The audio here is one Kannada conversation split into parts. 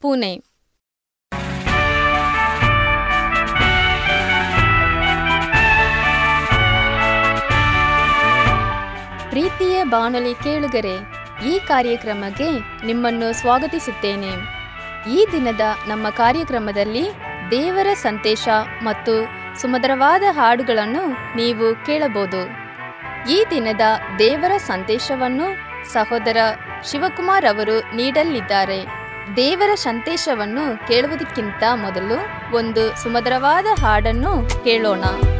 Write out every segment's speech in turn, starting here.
Pune. ಪ್ರೀತಿಯ ಬಾನುಲಿ ಕೇಳುಗರೆ, ಈ ಕಾರ್ಯಕ್ರಮಕ್ಕೆ ನಿಮ್ಮನ್ನು ಸ್ವಾಗತಿಸುತ್ತೇನೆ. ಈ ದಿನದ ನಮ್ಮ ಕಾರ್ಯಕ್ರಮದಲ್ಲಿ ದೇವರ ಸಂತೇಶ ಮತ್ತು ಸುಮಧುರವಾದ ಹಾಡುಗಳನ್ನು ನೀವು ಕೇಳಬಹುದು. ಈ ದಿನದ ದೇವರ ಸಂದೇಶವನ್ನು ಸಹೋದರ ಶಿವಕುಮಾರ್ ಅವರು ನೀಡಲಿದ್ದಾರೆ. ದೇವರ ಸಂದೇಶವನ್ನು ಕೇಳುವುದಕ್ಕಿಂತ ಮೊದಲು ಒಂದು ಸುಮಧುರವಾದ ಹಾಡನ್ನು ಕೇಳೋಣ ಿ.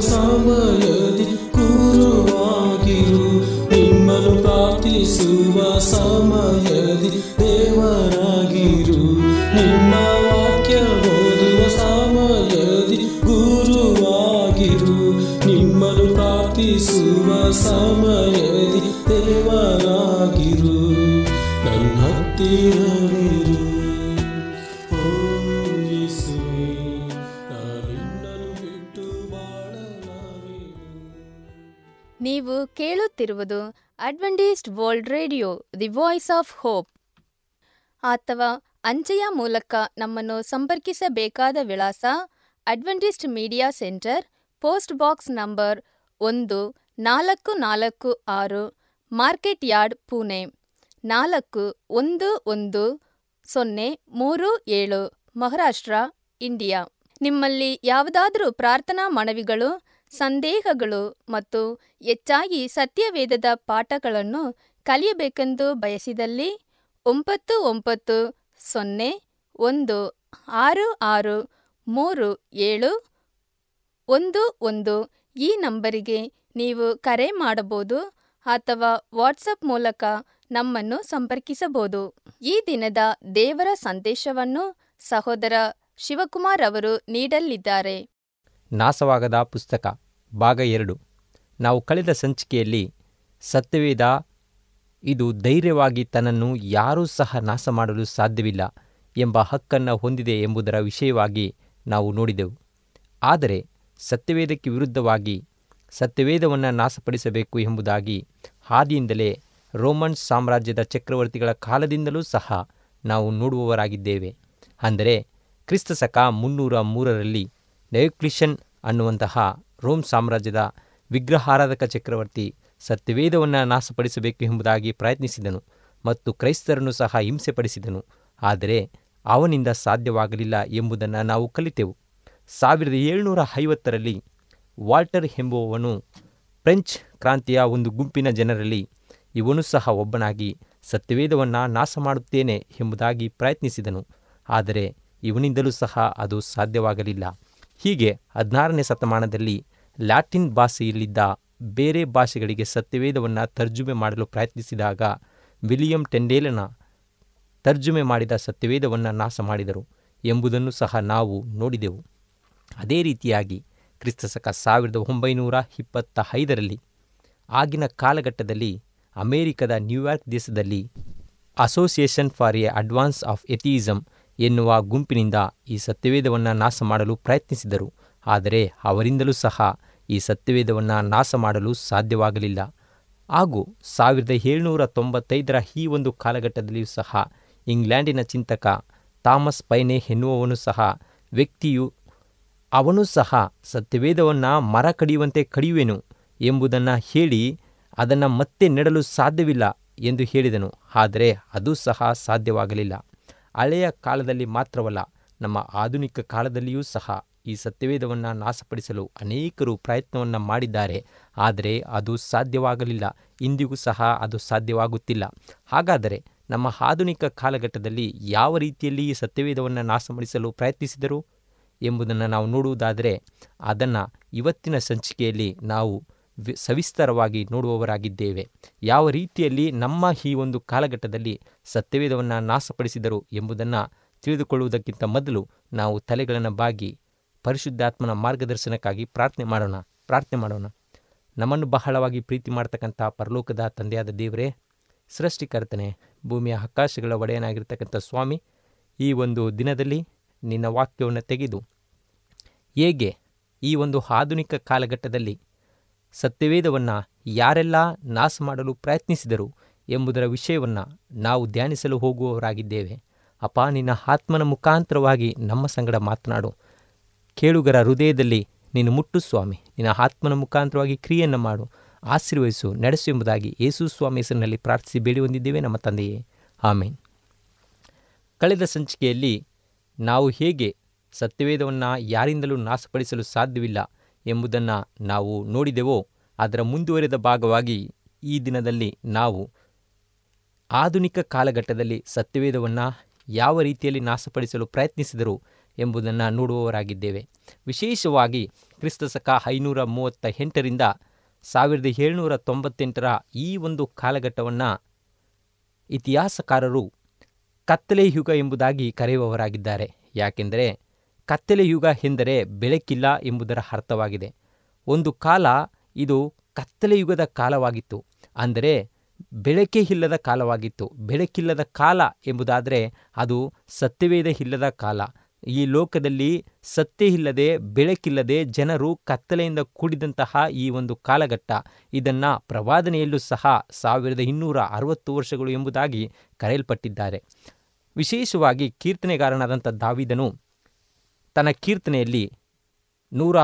ಓದುವ ಕೇಳುತ್ತಿರುವುದು Adventist World radio the voice of hope ಅಥವಾ ಅಂಚೆಯ ಮೂಲಕ ನಮ್ಮನ್ನು ಸಂಪರ್ಕಿಸಬೇಕಾದ ವಿಳಾಸ Adventist media centre post box number ಒಂದು ನಾಲ್ಕು ನಾಲ್ಕು ಆರು ಮಾರ್ಕೆಟ್ ಯಾರ್ಡ್ ಪುಣೆ. ನಾಲ್ಕು ಒಂದು ಒಂದು ಸೊನ್ನೆ ಮೂರು ಏಳು, ಮಹಾರಾಷ್ಟ್ರ ಇಂಡಿಯಾ ನಿಮ್ಮಲ್ಲಿ ಯಾವುದಾದರೂ ಪ್ರಾರ್ಥನಾ ಮನವಿಗಳು ಸಂದೇಹಗಳು ಮತ್ತು ಹೆಚ್ಚಾಗಿ ಸತ್ಯವೇದದ ಪಾಠಗಳನ್ನು ಕಲಿಯಬೇಕೆಂದು ಬಯಸಿದಲ್ಲಿ ಒಂಬತ್ತು ಒಂಬತ್ತು ಸೊನ್ನೆ ಒಂದು ಆರು ಆರು ಮೂರು ಏಳು ಒಂದು ಒಂದು ಈ ನಂಬರಿಗೆ ನೀವು ಕರೆ ಮಾಡಬಹುದು ಅಥವಾ ವಾಟ್ಸಪ್ ಮೂಲಕ ನಮ್ಮನ್ನು ಸಂಪರ್ಕಿಸಬಹುದು. ಈ ದಿನದ ದೇವರ ಸಂದೇಶವನ್ನು ಸಹೋದರ ಶಿವಕುಮಾರ್ ಅವರು ನೀಡಲಿದ್ದಾರೆ. ನಾಶವಾಗದ ಪುಸ್ತಕ, ಭಾಗ ಎರಡು. ನಾವು ಕಳೆದ ಸಂಚಿಕೆಯಲ್ಲಿ ಸತ್ಯವೇದ, ಇದು ಧೈರ್ಯವಾಗಿ ತನ್ನನ್ನು ಯಾರೂ ಸಹ ನಾಶ ಮಾಡಲು ಸಾಧ್ಯವಿಲ್ಲ ಎಂಬ ಹಕ್ಕನ್ನು ಹೊಂದಿದೆ ಎಂಬುದರ ವಿಷಯವಾಗಿ ನಾವು ನೋಡಿದೆವು. ಆದರೆ ಸತ್ಯವೇದಕ್ಕೆ ವಿರುದ್ಧವಾಗಿ ಸತ್ಯವೇದವನ್ನು ನಾಶಪಡಿಸಬೇಕು ಎಂಬುದಾಗಿ ಹಾದಿಯಿಂದಲೇ ರೋಮನ್ ಸಾಮ್ರಾಜ್ಯದ ಚಕ್ರವರ್ತಿಗಳ ಕಾಲದಿಂದಲೂ ಸಹ ನಾವು ನೋಡುವವರಾಗಿದ್ದೇವೆ. ಅಂದರೆ ಕ್ರಿಸ್ತಶಕ ಮುನ್ನೂರ ಮೂರರಲ್ಲಿ ಡಯೋಕ್ಲಿಷನ್ ಅನ್ನುವಂತಹ ರೋಮ್ ಸಾಮ್ರಾಜ್ಯದ ವಿಗ್ರಹಾರಾಧಕ ಚಕ್ರವರ್ತಿ ಸತ್ಯವೇದವನ್ನು ನಾಶಪಡಿಸಬೇಕು ಎಂಬುದಾಗಿ ಪ್ರಯತ್ನಿಸಿದನು ಮತ್ತು ಕ್ರೈಸ್ತರನ್ನು ಸಹ ಹಿಂಸೆಪಡಿಸಿದನು. ಆದರೆ ಅವನಿಂದ ಸಾಧ್ಯವಾಗಲಿಲ್ಲ ಎಂಬುದನ್ನು ನಾವು ಕಲಿತೆವು. ಸಾವಿರದ ಏಳುನೂರ ಐವತ್ತರಲ್ಲಿ ವಾಲ್ಟರ್ ಎಂಬುವವನು ಫ್ರೆಂಚ್ ಕ್ರಾಂತಿಯ ಒಂದು ಗುಂಪಿನ ಜನರಲ್ಲಿ ಇವನು ಸಹ ಒಬ್ಬನಾಗಿ ಸತ್ಯವೇದವನ್ನು ನಾಶ ಮಾಡುತ್ತೇನೆ ಎಂಬುದಾಗಿ ಪ್ರಯತ್ನಿಸಿದನು. ಆದರೆ ಇವನಿಂದಲೂ ಸಹ ಅದು ಸಾಧ್ಯವಾಗಲಿಲ್ಲ. ಹೀಗೆ ಹದಿನಾರನೇ ಶತಮಾನದಲ್ಲಿ ಲ್ಯಾಟಿನ್ ಭಾಷೆಯಲ್ಲಿದ್ದ ಬೇರೆ ಭಾಷೆಗಳಿಗೆ ಸತ್ಯವೇದವನ್ನು ತರ್ಜುಮೆ ಮಾಡಲು ಪ್ರಯತ್ನಿಸಿದಾಗ ವಿಲಿಯಂ ಟೆಂಡೇಲನ ತರ್ಜುಮೆ ಮಾಡಿದ ಸತ್ಯವೇದವನ್ನು ನಾಶ ಮಾಡಿದರು ಎಂಬುದನ್ನು ಸಹ ನಾವು ನೋಡಿದೆವು. ಅದೇ ರೀತಿಯಾಗಿ ಕ್ರಿಸ್ತಶಕ ಸಾವಿರದ ಒಂಬೈನೂರ ಇಪ್ಪತ್ತ ಐದರಲ್ಲಿ ಆಗಿನ ಕಾಲಘಟ್ಟದಲ್ಲಿ ಅಮೇರಿಕದ ನ್ಯೂಯಾರ್ಕ್ ದೇಶದಲ್ಲಿ association for a advance of atheism ಎನ್ನುವ ಗುಂಪಿನಿಂದ ಈ ಸತ್ಯವೇದವನ್ನು ನಾಶ ಮಾಡಲು ಪ್ರಯತ್ನಿಸಿದರು. ಆದರೆ ಅವರಿಂದಲೂ ಸಹ ಈ ಸತ್ಯವೇದವನ್ನು ನಾಶ ಮಾಡಲು ಸಾಧ್ಯವಾಗಲಿಲ್ಲ. ಹಾಗೂ ಸಾವಿರದ ಏಳುನೂರ ತೊಂಬತ್ತೈದರ ಈ ಒಂದು ಕಾಲಘಟ್ಟದಲ್ಲಿಯೂ ಸಹ ಇಂಗ್ಲೆಂಡಿನ ಚಿಂತಕ ಥಾಮಸ್ ಪೈನೆ ಎನ್ನುವವನು ಸಹ ವ್ಯಕ್ತಿಯು, ಅವನು ಸಹ ಸತ್ಯವೇದವನ್ನು ಮರ ಕಡಿಯುವಂತೆ ಕಡಿಯುವೆನು ಎಂಬುದನ್ನು ಹೇಳಿ ಅದನ್ನು ಮತ್ತೆ ನೆಡಲು ಸಾಧ್ಯವಿಲ್ಲ ಎಂದು ಹೇಳಿದನು. ಆದರೆ ಅದು ಸಹ ಸಾಧ್ಯವಾಗಲಿಲ್ಲ. ಹಳೆಯ ಕಾಲದಲ್ಲಿ ಮಾತ್ರವಲ್ಲ, ನಮ್ಮ ಆಧುನಿಕ ಕಾಲದಲ್ಲಿಯೂ ಸಹ ಈ ಸತ್ಯವೇದವನ್ನು ನಾಶಪಡಿಸಲು ಅನೇಕರು ಪ್ರಯತ್ನವನ್ನು ಮಾಡಿದ್ದಾರೆ. ಆದರೆ ಅದು ಸಾಧ್ಯವಾಗಲಿಲ್ಲ. ಇಂದಿಗೂ ಸಹ ಅದು ಸಾಧ್ಯವಾಗುತ್ತಿಲ್ಲ. ಹಾಗಾದರೆ ನಮ್ಮ ಆಧುನಿಕ ಕಾಲಘಟ್ಟದಲ್ಲಿ ಯಾವ ರೀತಿಯಲ್ಲಿ ಈ ಸತ್ಯವೇದವನ್ನು ನಾಶಪಡಿಸಲು ಪ್ರಯತ್ನಿಸಿದರು ಎಂಬುದನ್ನು ನಾವು ನೋಡುವುದಾದರೆ, ಅದನ್ನು ಇವತ್ತಿನ ಸಂಚಿಕೆಯಲ್ಲಿ ನಾವು ಸವಿಸ್ತರವಾಗಿ ನೋಡುವವರಾಗಿದ್ದೇವೆ. ಯಾವ ರೀತಿಯಲ್ಲಿ ನಮ್ಮ ಈ ಒಂದು ಕಾಲಘಟ್ಟದಲ್ಲಿ ಸತ್ಯವೇದವನ್ನು ನಾಶಪಡಿಸಿದರು ಎಂಬುದನ್ನು ತಿಳಿದುಕೊಳ್ಳುವುದಕ್ಕಿಂತ ಮೊದಲು ನಾವು ತಲೆಗಳನ್ನು ಬಾಗಿ ಪರಿಶುದ್ಧಾತ್ಮನ ಮಾರ್ಗದರ್ಶನಕ್ಕಾಗಿ ಪ್ರಾರ್ಥನೆ ಮಾಡೋಣ ಪ್ರಾರ್ಥನೆ ಮಾಡೋಣ. ನಮ್ಮನ್ನು ಬಹಳವಾಗಿ ಪ್ರೀತಿ ಮಾಡ್ತಕ್ಕಂಥ ಪರಲೋಕದ ತಂದೆಯಾದ ದೇವರೇ, ಸೃಷ್ಟಿಕರ್ತನೆ, ಭೂಮಿಯ ಆಕಾಶಗಳ ಒಡೆಯನಾಗಿರ್ತಕ್ಕಂಥ ಸ್ವಾಮಿ, ಈ ಒಂದು ದಿನದಲ್ಲಿ ನಿನ್ನ ವಾಕ್ಯವನ್ನು ತೆಗೆದು ಹೇಗೆ ಈ ಒಂದು ಆಧುನಿಕ ಕಾಲಘಟ್ಟದಲ್ಲಿ ಸತ್ಯವೇದವನ್ನು ಯಾರೆಲ್ಲ ನಾಶ ಮಾಡಲು ಪ್ರಯತ್ನಿಸಿದರು ಎಂಬುದರ ವಿಷಯವನ್ನು ನಾವು ಧ್ಯಾನಿಸಲು ಹೋಗುವವರಾಗಿದ್ದೇವೆ. ಅಪ್ಪ ನಿನ್ನ ಆತ್ಮನ ಮುಖಾಂತರವಾಗಿ ನಮ್ಮ ಸಂಗಡ ಮಾತನಾಡು. ಕೇಳುಗರ ಹೃದಯದಲ್ಲಿ ನೀನು ಮುಟ್ಟು, ಸ್ವಾಮಿ. ನಿನ್ನ ಆತ್ಮನ ಮುಖಾಂತರವಾಗಿ ಕ್ರಿಯೆಯನ್ನು ಮಾಡು. ಆಶೀರ್ವಹಿಸು ನಡೆಸು ಎಂಬುದಾಗಿ ಯೇಸು ಸ್ವಾಮಿ ಹೆಸರಿನಲ್ಲಿ ಪ್ರಾರ್ಥಿಸಿ ಬೇಡಿ ಹೊಂದಿದ್ದೇವೆ ನಮ್ಮ ತಂದೆಯೇ. ಆಮೇನ್. ಕಳೆದ ಸಂಚಿಕೆಯಲ್ಲಿ ನಾವು ಹೇಗೆ ಸತ್ಯವೇದವನ್ನು ಯಾರಿಂದಲೂ ನಾಶಪಡಿಸಲು ಸಾಧ್ಯವಿಲ್ಲ ಎಂಬುದನ್ನು ನಾವು ನೋಡಿದೆವೋ, ಅದರ ಮುಂದುವರೆದ ಭಾಗವಾಗಿ ಈ ದಿನದಲ್ಲಿ ನಾವು ಆಧುನಿಕ ಕಾಲಘಟ್ಟದಲ್ಲಿ ಸತ್ಯವೇದವನ್ನು ಯಾವ ರೀತಿಯಲ್ಲಿ ನಾಶಪಡಿಸಲು ಪ್ರಯತ್ನಿಸಿದರು ಎಂಬುದನ್ನು ನೋಡುವವರಾಗಿದ್ದೇವೆ. ವಿಶೇಷವಾಗಿ ಕ್ರಿಸ್ತ ಸಕ ಐನೂರ ಮೂವತ್ತ ಎಂಟರಿಂದ ಸಾವಿರದ ಏಳ್ನೂರ ತೊಂಬತ್ತೆಂಟರ ಈ ಒಂದು ಕಾಲಘಟ್ಟವನ್ನು ಇತಿಹಾಸಕಾರರು ಕತ್ತಲೆ ಯುಗ ಎಂಬುದಾಗಿ ಕರೆಯುವವರಾಗಿದ್ದಾರೆ. ಯಾಕೆಂದರೆ ಕತ್ತಲೆ ಯುಗ ಎಂದರೆ ಬೆಳಕಿಲ್ಲ ಎಂಬುದರ ಅರ್ಥವಾಗಿದೆ. ಒಂದು ಕಾಲ ಇದು ಕತ್ತಲೆಯುಗದ ಕಾಲವಾಗಿತ್ತು. ಅಂದರೆ ಬೆಳಕೇ ಇಲ್ಲದ ಕಾಲವಾಗಿತ್ತು. ಬೆಳಕಿಲ್ಲದ ಕಾಲ ಎಂಬುದಾದರೆ ಅದು ಸತ್ಯವೇದ ಇಲ್ಲದ ಕಾಲ. ಈ ಲೋಕದಲ್ಲಿ ಸತ್ಯ ಇಲ್ಲದೆ ಬೆಳಕಿಲ್ಲದೆ ಜನರು ಕತ್ತಲೆಯಿಂದ ಕೂಡಿದಂತಹ ಈ ಒಂದು ಕಾಲಘಟ್ಟ. ಇದನ್ನು ಪ್ರವಾದನೆಯಲ್ಲೂ ಸಹ ಸಾವಿರದ ಇನ್ನೂರ ಅರವತ್ತು ವರ್ಷಗಳು ಎಂಬುದಾಗಿ ಕರೆಯಲ್ಪಟ್ಟಿದ್ದಾರೆ. ವಿಶೇಷವಾಗಿ ಕೀರ್ತನೆಗಾರನಾದಂಥ ದಾವಿದನು ತನ್ನ ಕೀರ್ತನೆಯಲ್ಲಿ ನೂರ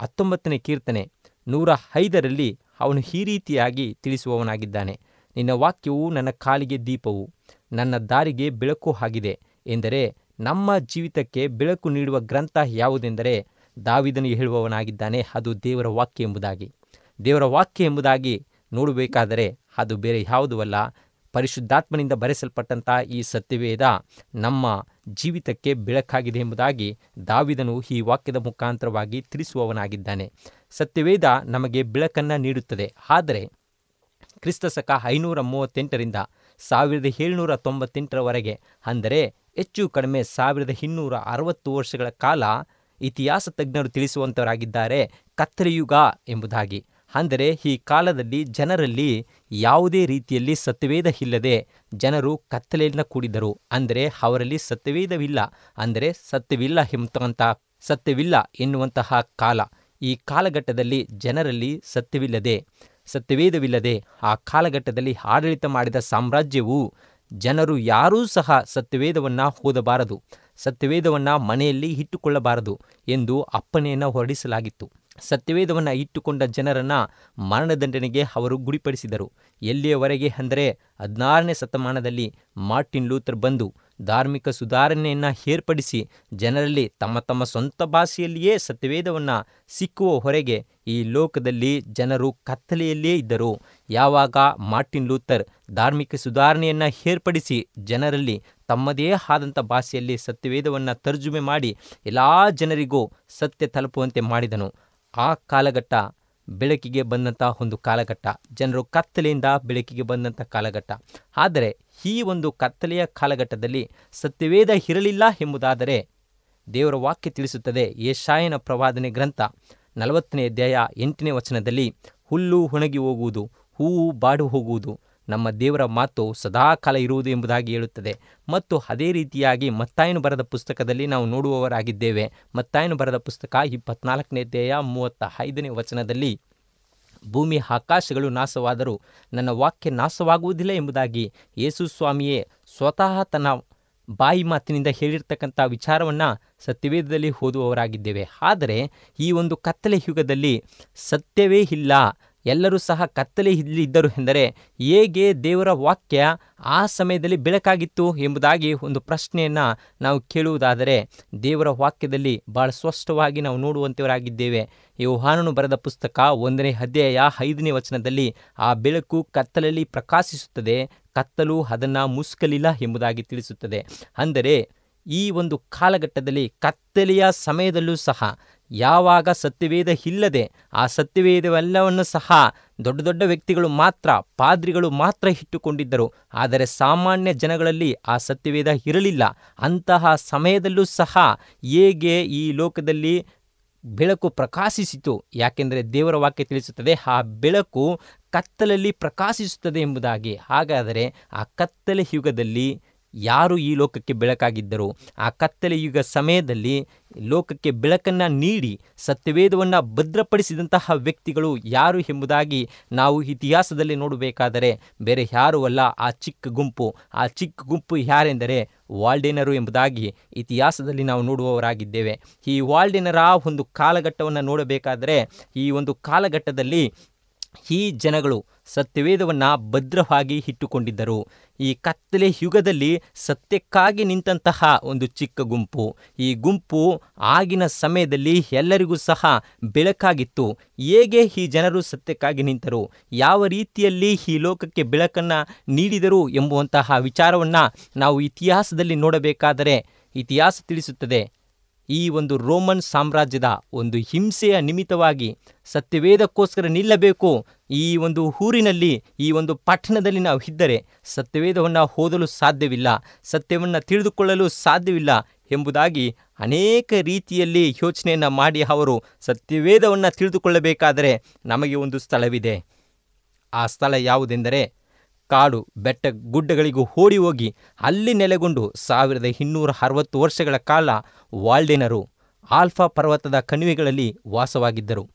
ಹತ್ತೊಂಬತ್ತನೇ ಕೀರ್ತನೆ, ನೂರ ಐದರಲ್ಲಿ ಅವನು ಈ ರೀತಿಯಾಗಿ ತಿಳಿಸುವವನಾಗಿದ್ದಾನೆ. ನಿನ್ನ ವಾಕ್ಯವು ನನ್ನ ಕಾಲಿಗೆ ದೀಪವು, ನನ್ನ ದಾರಿಗೆ ಬೆಳಕು ಆಗಿದೆ ಎಂದರೆ ನಮ್ಮ ಜೀವಿತಕ್ಕೆ ಬೆಳಕು ನೀಡುವ ಗ್ರಂಥ ಯಾವುದೆಂದರೆ ದಾವಿದನು ಹೇಳುವವನಾಗಿದ್ದಾನೆ, ಅದು ದೇವರ ವಾಕ್ಯ ಎಂಬುದಾಗಿ. ದೇವರ ವಾಕ್ಯ ಎಂಬುದಾಗಿ ನೋಡಬೇಕಾದರೆ ಅದು ಬೇರೆ ಯಾವುದೂ ಅಲ್ಲ ಪರಿಶುದ್ಧಾತ್ಮನಿಂದ ಬರೆಸಲ್ಪಟ್ಟಂಥ ಈ ಸತ್ಯವೇದ ನಮ್ಮ ಜೀವಿತಕ್ಕೆ ಬೆಳಕಾಗಿದೆ ಎಂಬುದಾಗಿ ದಾವಿದನು ಈ ವಾಕ್ಯದ ಮುಖಾಂತರವಾಗಿ ತಿಳಿಸುವವನಾಗಿದ್ದಾನೆ. ಸತ್ಯವೇದ ನಮಗೆ ಬೆಳಕನ್ನು ನೀಡುತ್ತದೆ. ಆದರೆ ಕ್ರಿಸ್ತ ಸಕ ಐನೂರ ಮೂವತ್ತೆಂಟರಿಂದ ಸಾವಿರದ ಏಳ್ನೂರ ತೊಂಬತ್ತೆಂಟರವರೆಗೆ, ಅಂದರೆ ಹೆಚ್ಚು ಕಡಿಮೆ ಸಾವಿರದ ಇನ್ನೂರ ಅರವತ್ತು ವರ್ಷಗಳ ಕಾಲ ಇತಿಹಾಸ ತಜ್ಞರು ತಿಳಿಸುವಂತವರಾಗಿದ್ದಾರೆ ಕತ್ತಲೆಯುಗ ಎಂಬುದಾಗಿ. ಅಂದರೆ ಈ ಕಾಲದಲ್ಲಿ ಜನರಲ್ಲಿ ಯಾವುದೇ ರೀತಿಯಲ್ಲಿ ಸತ್ಯವೇದ ಇಲ್ಲದೆ ಜನರು ಕತ್ತಲೆಯಿಂದ ಕೂಡಿದರು ಅಂದರೆ ಅವರಲ್ಲಿ ಸತ್ಯವೇದವಿಲ್ಲ. ಅಂದರೆ ಸತ್ಯವಿಲ್ಲ ಎಂಬಂತಹ, ಸತ್ಯವಿಲ್ಲ ಎನ್ನುವಂತಹ ಕಾಲ. ಈ ಕಾಲಘಟ್ಟದಲ್ಲಿ ಜನರಲ್ಲಿ ಸತ್ಯವಿಲ್ಲದೆ, ಸತ್ಯವೇದವಿಲ್ಲದೆ ಆ ಕಾಲಘಟ್ಟದಲ್ಲಿ ಆಡಳಿತ ಮಾಡಿದ ಸಾಮ್ರಾಜ್ಯವು ಜನರು ಯಾರೂ ಸಹ ಸತ್ಯವೇದವನ್ನು ಓದಬಾರದು, ಸತ್ಯವೇದವನ್ನು ಮನೆಯಲ್ಲಿ ಇಟ್ಟುಕೊಳ್ಳಬಾರದು ಎಂದು ಅಪ್ಪಣೆಯನ್ನು ಹೊರಡಿಸಲಾಗಿತ್ತು. ಸತ್ಯವೇದವನ್ನು ಇಟ್ಟುಕೊಂಡ ಜನರನ್ನು ಮರಣದಂಡನೆಗೆ ಅವರು ಗುಡಿಪಡಿಸಿದರು ಎಲ್ಲಿಯವರೆಗೆ ಅಂದರೆ ಹದಿನಾರನೇ ಶತಮಾನದಲ್ಲಿ ಮಾರ್ಟಿನ್ ಲೂಥರ್ ಬಂದು ಧಾರ್ಮಿಕ ಸುಧಾರಣೆಯನ್ನು ಏರ್ಪಡಿಸಿ ಜನರಲ್ಲಿ ತಮ್ಮ ತಮ್ಮ ಸ್ವಂತ ಭಾಷೆಯಲ್ಲಿಯೇ ಸತ್ಯವೇದವನ್ನು ಸಿಕ್ಕುವ ಹೊರಗೆ ಈ ಲೋಕದಲ್ಲಿ ಜನರು ಕತ್ತಲೆಯಲ್ಲಿಯೇ ಇದ್ದರು. ಯಾವಾಗ ಮಾರ್ಟಿನ್ ಲೂಥರ್ ಧಾರ್ಮಿಕ ಸುಧಾರಣೆಯನ್ನು ಏರ್ಪಡಿಸಿ ಜನರಲ್ಲಿ ತಮ್ಮದೇ ಆದಂಥ ಭಾಷೆಯಲ್ಲಿ ಸತ್ಯವೇದವನ್ನು ತರ್ಜುಮೆ ಮಾಡಿ ಎಲ್ಲ ಜನರಿಗೂ ಸತ್ಯ ತಲುಪುವಂತೆ ಮಾಡಿದನು. ಆ ಕಾಲಘಟ್ಟ ಬೆಳಕಿಗೆ ಬಂದಂಥ ಒಂದು ಕಾಲಘಟ್ಟ. ಜನರು ಕತ್ತಲೆಯಿಂದ ಬೆಳಕಿಗೆ ಬಂದಂಥ ಕಾಲಘಟ್ಟ. ಆದರೆ ಈ ಒಂದು ಕತ್ತಲೆಯ ಕಾಲಘಟ್ಟದಲ್ಲಿ ಸತ್ಯವೇದ ಇರಲಿಲ್ಲ ಎಂಬುದಾದರೆ ದೇವರ ವಾಕ್ಯ ತಿಳಿಸುತ್ತದೆ. ಯಶಾಯನ ಪ್ರವಾದನೆ ಗ್ರಂಥ ನಲವತ್ತನೇ ಅಧ್ಯಾಯ ಎಂಟನೇ ವಚನದಲ್ಲಿ ಹುಲ್ಲು ಒಣಗಿ ಹೋಗುವುದು, ಹೂವು ಬಾಡು ಹೋಗುವುದು ನಮ್ಮ ದೇವರ ಮಾತು ಸದಾಕಾಲ ಇರುವುದು ಎಂಬುದಾಗಿ ಹೇಳುತ್ತದೆ. ಮತ್ತು ಅದೇ ರೀತಿಯಾಗಿ ಮತ್ತಾಯನು ಬರೆದ ಪುಸ್ತಕದಲ್ಲಿ ನಾವು ನೋಡುವವರಾಗಿದ್ದೇವೆ. ಮತ್ತಾಯನು ಬರೆದ ಪುಸ್ತಕ ಇಪ್ಪತ್ನಾಲ್ಕನೇ ಅಧ್ಯಾಯ ಮೂವತ್ತ ಐದನೇ ವಚನದಲ್ಲಿ, ಭೂಮಿ ಆಕಾಶಗಳು ನಾಶವಾದರೂ ನನ್ನ ವಾಕ್ಯ ನಾಶವಾಗುವುದಿಲ್ಲ ಎಂಬುದಾಗಿ ಯೇಸು ಸ್ವಾಮಿಯೇ ಸ್ವತಃ ತನ್ನ ಬಾಯಿ ಮಾತಿನಿಂದ ಹೇಳಿರ್ತಕ್ಕಂಥ ವಿಚಾರವನ್ನು ಸತ್ಯವೇದದಲ್ಲಿ ಓದುವವರಾಗಿದ್ದೇವೆ. ಆದರೆ ಈ ಒಂದು ಕತ್ತಲೆ ಯುಗದಲ್ಲಿ ಸತ್ಯವೇ ಇಲ್ಲ. ಎಲ್ಲರೂ ಸಹ ಕತ್ತಲೆ ಇದ್ದರು ಎಂದರೆ ಹೇಗೆ ದೇವರ ವಾಕ್ಯ ಆ ಸಮಯದಲ್ಲಿ ಬೆಳಕಾಗಿತ್ತು ಎಂಬುದಾಗಿ ಒಂದು ಪ್ರಶ್ನೆಯನ್ನು ನಾವು ಕೇಳುವುದಾದರೆ ದೇವರ ವಾಕ್ಯದಲ್ಲಿ ಭಾಳ ಸ್ಪಷ್ಟವಾಗಿ ನಾವು ನೋಡುವಂಥವರಾಗಿದ್ದೇವೆ ಯೋಹಾನನು ಬರೆದ ಪುಸ್ತಕ ಒಂದನೇ ಅಧ್ಯಾಯ ಐದನೇ ವಚನದಲ್ಲಿ ಆ ಬೆಳಕು ಕತ್ತಲಲ್ಲಿ ಪ್ರಕಾಶಿಸುತ್ತದೆ, ಕತ್ತಲು ಅದನ್ನು ಮುಸ್ಕಲಿಲ್ಲ ಎಂಬುದಾಗಿ ತಿಳಿಸುತ್ತದೆ. ಅಂದರೆ ಈ ಒಂದು ಕಾಲಘಟ್ಟದಲ್ಲಿ ಕತ್ತಲೆಯ ಸಮಯದಲ್ಲೂ ಸಹ ಯಾವಾಗ ಸತ್ಯವೇದ ಇಲ್ಲದೆ ಆ ಸತ್ಯವೇದವೆಲ್ಲವನ್ನು ಸಹ ದೊಡ್ಡ ದೊಡ್ಡ ವ್ಯಕ್ತಿಗಳು ಮಾತ್ರ, ಪಾದ್ರಿಗಳು ಮಾತ್ರ ಇಟ್ಟುಕೊಂಡಿದ್ದರು. ಆದರೆ ಸಾಮಾನ್ಯ ಜನಗಳಲ್ಲಿ ಆ ಸತ್ಯವೇದ ಇರಲಿಲ್ಲ. ಅಂತಹ ಸಮಯದಲ್ಲೂ ಸಹ ಹೇಗೆ ಈ ಲೋಕದಲ್ಲಿ ಬೆಳಕು ಪ್ರಕಾಶಿಸಿತು, ಯಾಕೆಂದರೆ ದೇವರ ವಾಕ್ಯ ತಿಳಿಸುತ್ತದೆ, ಆ ಬೆಳಕು ಕತ್ತಲಲ್ಲಿ ಪ್ರಕಾಶಿಸುತ್ತದೆ ಎಂಬುದಾಗಿ. ಹಾಗಾದರೆ ಆ ಕತ್ತಲೆ ಯುಗದಲ್ಲಿ ಯಾರು ಈ ಲೋಕಕ್ಕೆ ಬೆಳಕಾಗಿದ್ದರು ಆ ಕತ್ತಲೆಯುಗ ಸಮಯದಲ್ಲಿ ಲೋಕಕ್ಕೆ ಬೆಳಕನ್ನು ನೀಡಿ ಸತ್ಯವೇದವನ್ನು ಭದ್ರಪಡಿಸಿದಂತಹ ವ್ಯಕ್ತಿಗಳು ಯಾರು ಎಂಬುದಾಗಿ ನಾವು ಇತಿಹಾಸದಲ್ಲಿ ನೋಡಬೇಕಾದರೆ ಬೇರೆ ಯಾರೂ ಅಲ್ಲ, ಆ ಚಿಕ್ಕ ಗುಂಪು. ಆ ಚಿಕ್ಕ ಗುಂಪು ಯಾರೆಂದರೆ ವಾಲ್ಡೇನರು ಎಂಬುದಾಗಿ ಇತಿಹಾಸದಲ್ಲಿ ನಾವು ನೋಡುವವರಾಗಿದ್ದೇವೆ. ಈ ವಾಲ್ಡೇನರ ಒಂದು ಕಾಲಘಟ್ಟವನ್ನು ನೋಡಬೇಕಾದರೆ ಈ ಒಂದು ಕಾಲಘಟ್ಟದಲ್ಲಿ ಈ ಜನಗಳು ಸತ್ಯವೇದವನ್ನು ಭದ್ರವಾಗಿ ಇಟ್ಟುಕೊಂಡಿದ್ದರು. ಈ ಕತ್ತಲೆ ಯುಗದಲ್ಲಿ ಸತ್ಯಕ್ಕಾಗಿ ನಿಂತಹ ಒಂದು ಚಿಕ್ಕ ಗುಂಪು. ಈ ಗುಂಪು ಆಗಿನ ಸಮಯದಲ್ಲಿ ಎಲ್ಲರಿಗೂ ಸಹ ಬೆಳಕಾಗಿತ್ತು. ಹೇಗೆ ಈ ಜನರು ಸತ್ಯಕ್ಕಾಗಿ ನಿಂತರು? ಯಾವ ರೀತಿಯಲ್ಲಿ ಈ ಲೋಕಕ್ಕೆ ಬೆಳಕನ್ನು ನೀಡಿದರು ಎಂಬುವಂತಹ ವಿಚಾರವನ್ನು ನಾವು ಇತಿಹಾಸದಲ್ಲಿ ನೋಡಬೇಕಾದರೆ ಇತಿಹಾಸ ತಿಳಿಸುತ್ತದೆ. ಈ ಒಂದು ರೋಮನ್ ಸಾಮ್ರಾಜ್ಯದ ಒಂದು ಹಿಂಸೆಯ ನಿಮಿತ್ತವಾಗಿ ಸತ್ಯವೇದಕ್ಕೋಸ್ಕರ ನಿಲ್ಲಬೇಕು. ಈ ಒಂದು ಊರಿನಲ್ಲಿ, ಈ ಒಂದು ಪಟ್ಟಣದಲ್ಲಿ ನಾವು ಇದ್ದರೆ ಸತ್ಯವೇದವನ್ನು ಓದಲು ಸಾಧ್ಯವಿಲ್ಲ, ಸತ್ಯವನ್ನು ತಿಳಿದುಕೊಳ್ಳಲು ಸಾಧ್ಯವಿಲ್ಲ ಎಂಬುದಾಗಿ ಅನೇಕ ರೀತಿಯಲ್ಲಿ ಯೋಚನೆಯನ್ನು ಮಾಡಿ ಅವರು ಸತ್ಯವೇದವನ್ನು ತಿಳಿದುಕೊಳ್ಳಬೇಕಾದರೆ ನಮಗೆ ಒಂದು ಸ್ಥಳವಿದೆ. ಆ ಸ್ಥಳ ಯಾವುದೆಂದರೆ ಕಾಡು ಬೆಟ್ಟ ಗುಡ್ಡಗಳಿಗೂ ಓಡಿ ಹೋಗಿ ಅಲ್ಲಿ ನೆಲೆಗೊಂಡು ಸಾವಿರದ ಇನ್ನೂರ ಅರವತ್ತು ವರ್ಷಗಳ ಕಾಲ ವಾಲ್ಡೇನರು ಆಲ್ಫಾ ಪರ್ವತದ ಕಣಿವೆಗಳಲ್ಲಿ ವಾಸವಾಗಿದ್ದರು.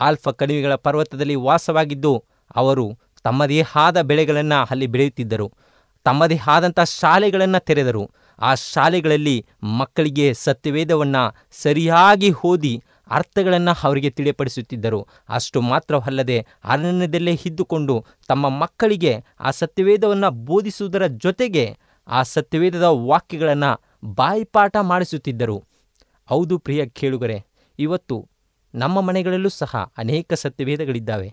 ಆಲ್ಫಾ ಕಣಿವೆಗಳ ಪರ್ವತದಲ್ಲಿ ವಾಸವಾಗಿದ್ದು ಅವರು ತಮ್ಮದೇ ಆದ ಬೆಳೆಗಳನ್ನು ಅಲ್ಲಿ ಬೆಳೆಯುತ್ತಿದ್ದರು. ತಮ್ಮದೇ ಆದಂಥ ಶಾಲೆಗಳನ್ನು ತೆರೆದರು. ಆ ಶಾಲೆಗಳಲ್ಲಿ ಮಕ್ಕಳಿಗೆ ಸತ್ಯವೇದವನ್ನು ಸರಿಯಾಗಿ ಓದಿ ಅರ್ಥಗಳನ್ನು ಅವರಿಗೆ ತಿಳಿಯಪಡಿಸುತ್ತಿದ್ದರು ಅಷ್ಟು ಮಾತ್ರವಲ್ಲದೆ ಅರಣ್ಯದಲ್ಲೇ ಇದ್ದುಕೊಂಡು ತಮ್ಮ ಮಕ್ಕಳಿಗೆ ಆ ಸತ್ಯವೇದವನ್ನು ಬೋಧಿಸುವುದರ ಜೊತೆಗೆ ಆ ಸತ್ಯವೇದದ ವಾಕ್ಯಗಳನ್ನು ಬಾಯಿಪಾಠ ಮಾಡಿಸುತ್ತಿದ್ದರು. ಹೌದು ಪ್ರಿಯ ಕೇಳುಗರೆ, ಇವತ್ತು ನಮ್ಮ ಮನೆಗಳಲ್ಲೂ ಸಹ ಅನೇಕ ಸತ್ಯವೇದಗಳಿದ್ದಾವೆ.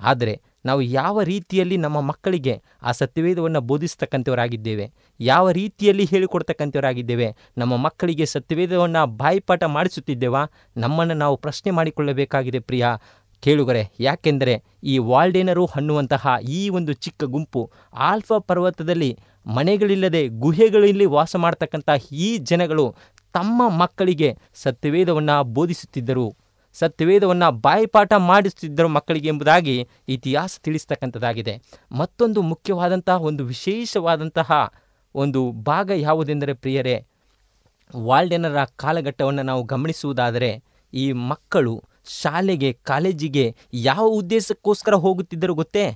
ಆದರೆ ನಾವು ಯಾವ ರೀತಿಯಲ್ಲಿ ನಮ್ಮ ಮಕ್ಕಳಿಗೆ ಆ ಸತ್ಯವೇದವನ್ನು ಬೋಧಿಸ್ತಕ್ಕಂಥವರಾಗಿದ್ದೇವೆ, ಯಾವ ರೀತಿಯಲ್ಲಿ ಹೇಳಿಕೊಡ್ತಕ್ಕಂಥವರಾಗಿದ್ದೇವೆ, ನಮ್ಮ ಮಕ್ಕಳಿಗೆ ಸತ್ಯವೇದವನ್ನು ಬಾಯಿಪಾಠ ಮಾಡಿಸುತ್ತಿದ್ದೇವಾ, ನಮ್ಮನ್ನು ನಾವು ಪ್ರಶ್ನೆ ಮಾಡಿಕೊಳ್ಳಬೇಕಾಗಿದೆ ಪ್ರಿಯ. ಕೇಳುಗರೆ, ಯಾಕೆಂದರೆ ಈ ವಾಲ್ಡೇನರು ಅನ್ನುವಂತಹ ಈ ಒಂದು ಚಿಕ್ಕ ಗುಂಪು ಆಲ್ಫಾ ಪರ್ವತದಲ್ಲಿ ಮನೆಗಳಿಲ್ಲದೆ ಗುಹೆಗಳಲ್ಲಿ ವಾಸ ಮಾಡ್ತಕ್ಕಂಥ ಈ ಜನಗಳು ತಮ್ಮ ಮಕ್ಕಳಿಗೆ ಸತ್ಯವೇದವನ್ನು ಬೋಧಿಸುತ್ತಿದ್ದರು. ಸತ್ಯವೇದವನ್ನು ಬಾಯಿಪಾಠ ಮಾಡಿಸುತ್ತಿದ್ದರು ಮಕ್ಕಳಿಗೆ ಎಂಬುದಾಗಿ ಇತಿಹಾಸ ತಿಳಿಸ್ತಕ್ಕಂಥದ್ದಾಗಿದೆ. ಮತ್ತೊಂದು ಮುಖ್ಯವಾದಂತಹ, ಒಂದು ವಿಶೇಷವಾದಂತಹ ಒಂದು ಭಾಗ ಯಾವುದೆಂದರೆ ಪ್ರಿಯರೇ ವಾಲ್ಡೆನರ ಕಾಲಘಟ್ಟವನ್ನು ನಾವು ಗಮನಿಸುವುದಾದರೆ, ಈ ಮಕ್ಕಳು ಶಾಲೆಗೆ, ಕಾಲೇಜಿಗೆ ಯಾವ ಉದ್ದೇಶಕ್ಕೋಸ್ಕರ ಹೋಗುತ್ತಿದ್ದರು ಗೊತ್ತೇ?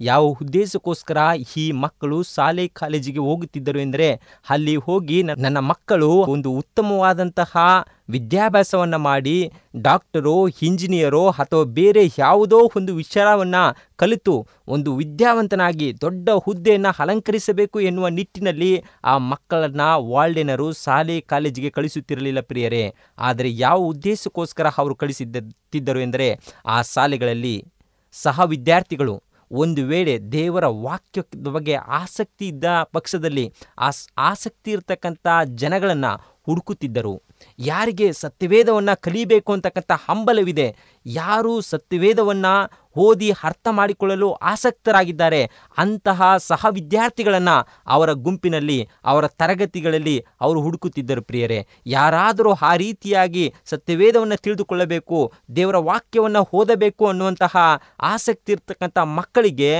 ಯಾವ ಉದ್ದೇಶಕ್ಕೋಸ್ಕರ ಈ ಮಕ್ಕಳು ಶಾಲೆ ಕಾಲೇಜಿಗೆ ಹೋಗುತ್ತಿದ್ದರು ಎಂದರೆ ಅಲ್ಲಿ ಹೋಗಿ ನನ್ನ ಮಕ್ಕಳು ಒಂದು ಉತ್ತಮವಾದಂತಹ ವಿದ್ಯಾಭ್ಯಾಸವನ್ನು ಮಾಡಿ ಡಾಕ್ಟರೋ, ಇಂಜಿನಿಯರೋ ಅಥವಾ ಬೇರೆ ಯಾವುದೋ ಒಂದು ವಿಚಾರವನ್ನು ಕಲಿತು ಒಂದು ವಿದ್ಯಾವಂತನಾಗಿ ದೊಡ್ಡ ಹುದ್ದೆಯನ್ನು ಅಲಂಕರಿಸಬೇಕು ಎನ್ನುವ ನಿಟ್ಟಿನಲ್ಲಿ ಆ ಮಕ್ಕಳನ್ನು ವಾಲ್ಡೇನರು ಶಾಲೆ ಕಾಲೇಜಿಗೆ ಕಳಿಸುತ್ತಿರಲಿಲ್ಲ ಪ್ರಿಯರೇ. ಆದರೆ ಯಾವ ಉದ್ದೇಶಕ್ಕೋಸ್ಕರ ಅವರು ಕಳಿಸಿದ್ದರು ಎಂದರೆ ಆ ಶಾಲೆಗಳಲ್ಲಿ ಸಹ ವಿದ್ಯಾರ್ಥಿಗಳು ಒಂದು ವೇಳೆ ದೇವರ ವಾಕ್ಯದ ಬಗ್ಗೆ ಆಸಕ್ತಿ ಇದ್ದ ಪಕ್ಷದಲ್ಲಿ ಆಸ್ ಆಸಕ್ತಿ ಇರತಕ್ಕಂಥ ಜನಗಳನ್ನು ಹುಡುಕುತ್ತಿದ್ದರು. ಯಾರಿಗೆ ಸತ್ಯವೇದವನ್ನು ಕಲಿಬೇಕು ಅಂತಕ್ಕಂಥ ಹಂಬಲವಿದೆ, ಯಾರು ಸತ್ಯವೇದವನ್ನು ಓದಿ ಅರ್ಥ ಮಾಡಿಕೊಳ್ಳಲು ಆಸಕ್ತರಾಗಿದ್ದಾರೆ. ಅಂತಹ ಸಹ ವಿದ್ಯಾರ್ಥಿಗಳನ್ನು ಅವರ ಗುಂಪಿನಲ್ಲಿ, ಅವರ ತರಗತಿಗಳಲ್ಲಿ ಅವರು ಹುಡುಕುತ್ತಿದ್ದರು ಪ್ರಿಯರೇ. ಯಾರಾದರೂ ಆ ರೀತಿಯಾಗಿ ಸತ್ಯವೇದವನ್ನು ತಿಳಿದುಕೊಳ್ಳಬೇಕು, ದೇವರ ವಾಕ್ಯವನ್ನು ಓದಬೇಕು ಅನ್ನುವಂತಹ ಆಸಕ್ತಿ ಇರ್ತಕ್ಕಂಥ ಮಕ್ಕಳಿಗೆ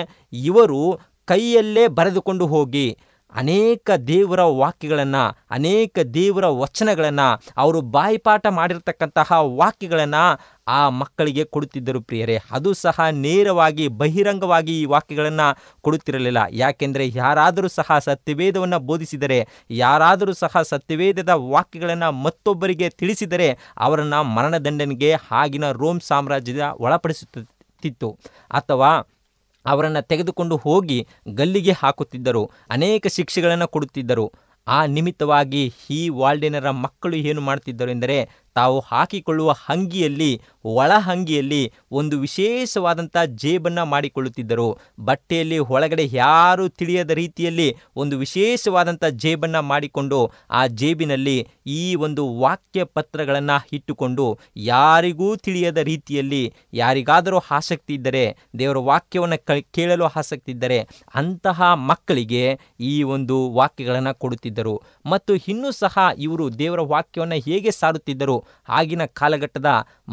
ಇವರು ಕೈಯಲ್ಲೇ ಬರೆದುಕೊಂಡು ಹೋಗಿ ಅನೇಕ ದೇವರ ವಾಕ್ಯಗಳನ್ನು, ಅನೇಕ ದೇವರ ವಚನಗಳನ್ನು, ಅವರು ಬಾಯಿಪಾಠ ಮಾಡಿರ್ತಕ್ಕಂತಹ ವಾಕ್ಯಗಳನ್ನು ಆ ಮಕ್ಕಳಿಗೆ ಕೊಡುತ್ತಿದ್ದರು ಪ್ರಿಯರೇ. ಅದು ಸಹ ನೇರವಾಗಿ, ಬಹಿರಂಗವಾಗಿ ಈ ವಾಕ್ಯಗಳನ್ನು ಕೊಡುತ್ತಿರಲಿಲ್ಲ. ಯಾಕೆಂದರೆ ಯಾರಾದರೂ ಸಹ ಸತ್ಯವೇದವನ್ನು ಬೋಧಿಸಿದರೆ, ಯಾರಾದರೂ ಸಹ ಸತ್ಯವೇದದ ವಾಕ್ಯಗಳನ್ನು ಮತ್ತೊಬ್ಬರಿಗೆ ತಿಳಿಸಿದರೆ, ಅವರನ್ನು ಮರಣದಂಡನೆಗೆ ಆಗಿನ ರೋಮ್ ಸಾಮ್ರಾಜ್ಯದ ಒಳಪಡಿಸುತ್ತಿತ್ತು. ಅಥವಾ ಅವರನ್ನು ತೆಗೆದುಕೊಂಡು ಹೋಗಿ ಗಲ್ಲಿಗೆ ಹಾಕುತ್ತಿದ್ದರು. ಅನೇಕ ಶಿಕ್ಷೆಗಳನ್ನು ಕೊಡುತ್ತಿದ್ದರು. ಆ ನಿಮಿತ್ತವಾಗಿ ಈ ವಾಲ್ಡಿನರ ಮಕ್ಕಳು ಏನು ಮಾಡ್ತಿದ್ದರು ಎಂದರೆ ತಾವು ಹಾಕಿಕೊಳ್ಳುವ ಅಂಗಿಯಲ್ಲಿ ಒಳ ಹಂಗಿಯಲ್ಲಿ ಒಂದು ವಿಶೇಷವಾದಂಥ ಜೇಬನ್ನು ಮಾಡಿಕೊಳ್ಳುತ್ತಿದ್ದರು. ಬಟ್ಟೆಯಲ್ಲಿ ಒಳಗಡೆ ಯಾರೂ ತಿಳಿಯದ ರೀತಿಯಲ್ಲಿ ಒಂದು ವಿಶೇಷವಾದಂಥ ಜೇಬನ್ನು ಮಾಡಿಕೊಂಡು, ಆ ಜೇಬಿನಲ್ಲಿ ಈ ಒಂದು ವಾಕ್ಯ ಪತ್ರಗಳನ್ನು ಇಟ್ಟುಕೊಂಡು, ಯಾರಿಗೂ ತಿಳಿಯದ ರೀತಿಯಲ್ಲಿ, ಯಾರಿಗಾದರೂ ಆಸಕ್ತಿ ಇದ್ದರೆ, ದೇವರ ವಾಕ್ಯವನ್ನು ಕೇಳಲು ಆಸಕ್ತಿ ಇದ್ದರೆ, ಅಂತಹ ಮಕ್ಕಳಿಗೆ ಈ ಒಂದು ವಾಕ್ಯಗಳನ್ನು ಕೊಡುತ್ತಿದ್ದರು. ಮತ್ತು ಇನ್ನೂ ಸಹ ಇವರು ದೇವರ ವಾಕ್ಯವನ್ನು ಹೇಗೆ ಸಾರುತ್ತಿದ್ದರು ಆಗಿನ ಕಾಲಘಟ್ಟದ